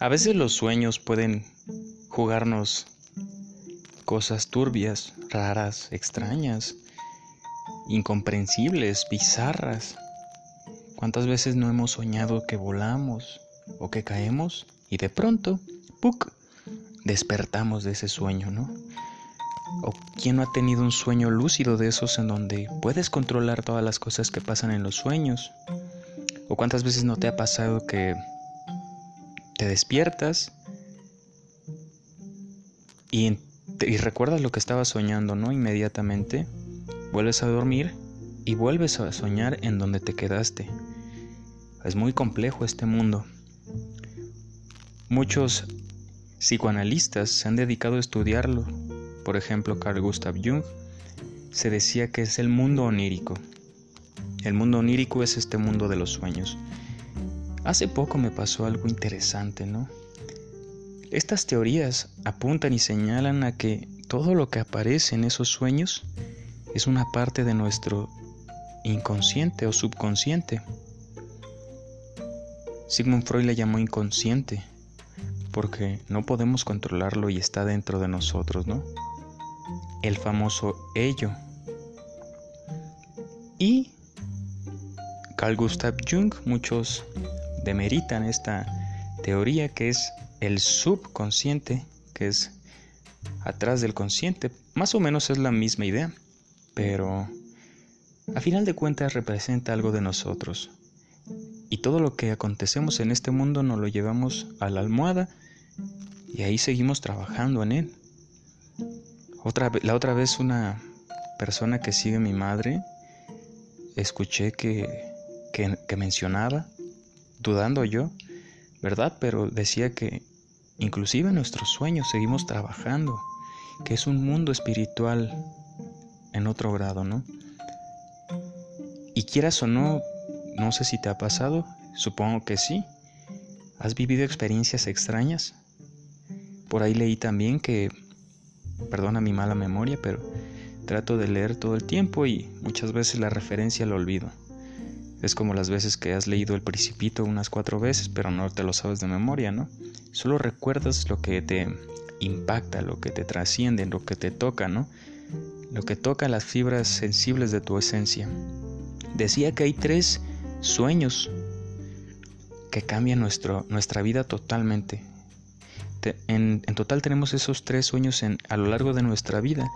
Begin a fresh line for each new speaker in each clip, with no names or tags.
A veces los sueños pueden jugarnos cosas turbias, raras, extrañas, incomprensibles, bizarras. ¿Cuántas veces no hemos soñado que volamos o que caemos y de pronto, ¡puc! despertamos de ese sueño, ¿no? ¿O quién no ha tenido un sueño lúcido de esos en donde puedes controlar todas las cosas que pasan en los sueños? ¿O cuántas veces no te ha pasado que te despiertas y, recuerdas lo que estabas soñando, ¿no? Inmediatamente vuelves a dormir y vuelves a soñar en donde te quedaste. Es muy complejo este mundo. Muchos psicoanalistas se han dedicado a estudiarlo. Por ejemplo, Carl Gustav Jung se decía que es el mundo onírico. El mundo onírico es este mundo de los sueños. Hace poco me pasó algo interesante, ¿no? Estas teorías apuntan y señalan a que todo lo que aparece en esos sueños es una parte de nuestro inconsciente o subconsciente. Sigmund Freud le llamó inconsciente porque no podemos controlarlo y está dentro de nosotros, ¿no? El famoso ello. Y Carl Gustav Jung, muchos demeritan esta teoría que es el subconsciente, que es atrás del consciente. Más o menos es la misma idea, pero a final de cuentas representa algo de nosotros. Y todo lo que acontecemos en este mundo nos lo llevamos a la almohada y ahí seguimos trabajando en él. Otra, la otra vez una persona que sigue mi madre, escuché que que, mencionaba, dudando yo, ¿verdad? Pero decía que inclusive en nuestros sueños seguimos trabajando, que es un mundo espiritual en otro grado, ¿no? Y quieras o no, no sé si te ha pasado, supongo que sí. ¿Has vivido experiencias extrañas? Por ahí leí también que, perdona mi mala memoria, pero trato de leer todo el tiempo y muchas veces la referencia la olvido. Es como las veces que has leído El Principito unas cuatro veces, pero no te lo sabes de memoria, ¿no? Solo recuerdas lo que te impacta, lo que te trasciende, lo que te toca, ¿no? Lo que toca las fibras sensibles de tu esencia. Decía que hay tres sueños que cambian nuestro, nuestra vida totalmente. en, total tenemos esos tres sueños a lo largo de nuestra vida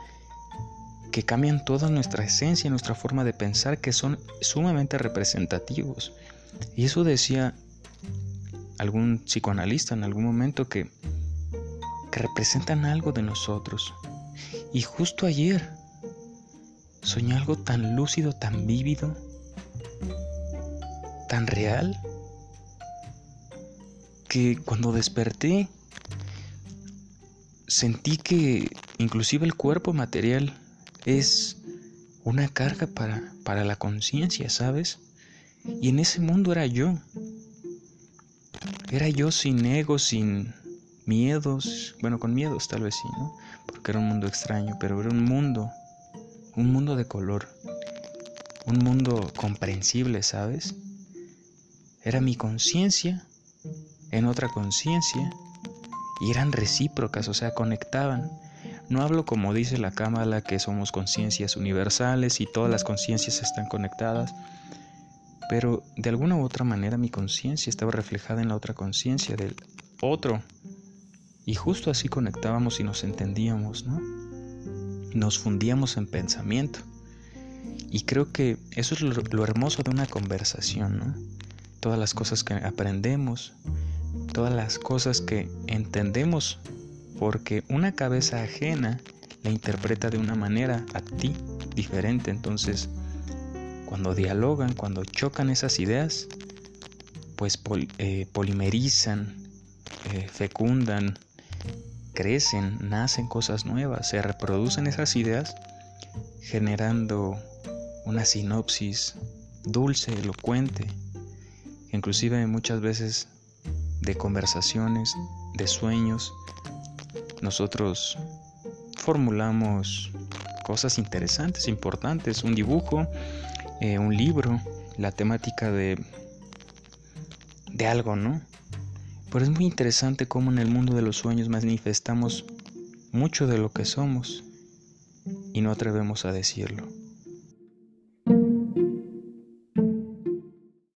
que cambian toda nuestra esencia, nuestra forma de pensar, que son sumamente representativos. Y eso decía algún psicoanalista en algún momento que, representan algo de nosotros. Y justo ayer soñé algo tan lúcido, tan vívido, tan real, que cuando desperté sentí que inclusive el cuerpo material es una carga para, para la conciencia, ¿sabes? Y en ese mundo era yo. Era yo sin ego, sin miedos, bueno, con miedos tal vez sí, ¿no? Porque era un mundo extraño, pero era un mundo, un mundo de color, un mundo comprensible, ¿sabes? Era mi conciencia en otra conciencia y eran recíprocas, o sea, conectaban. No hablo como dice la Cámara que somos conciencias universales y todas las conciencias están conectadas, pero de alguna u otra manera mi conciencia estaba reflejada en la otra conciencia del otro. Y justo así conectábamos y nos entendíamos, ¿no? Nos fundíamos en pensamiento. Y creo que eso es lo, lo hermoso de una conversación, ¿no? Todas las cosas que aprendemos, todas las cosas que entendemos porque una cabeza ajena la interpreta de una manera a ti diferente. Entonces, cuando dialogan, cuando chocan esas ideas, pues eh, polimerizan, eh, fecundan, crecen, nacen cosas nuevas, se reproducen esas ideas generando una sinopsis dulce, elocuente, inclusive muchas veces de conversaciones, de sueños, nosotros formulamos cosas interesantes, importantes, un dibujo, eh, un libro, la temática de, de algo, ¿no? Pero es muy interesante cómo en el mundo de los sueños manifestamos mucho de lo que somos y no atrevemos a decirlo.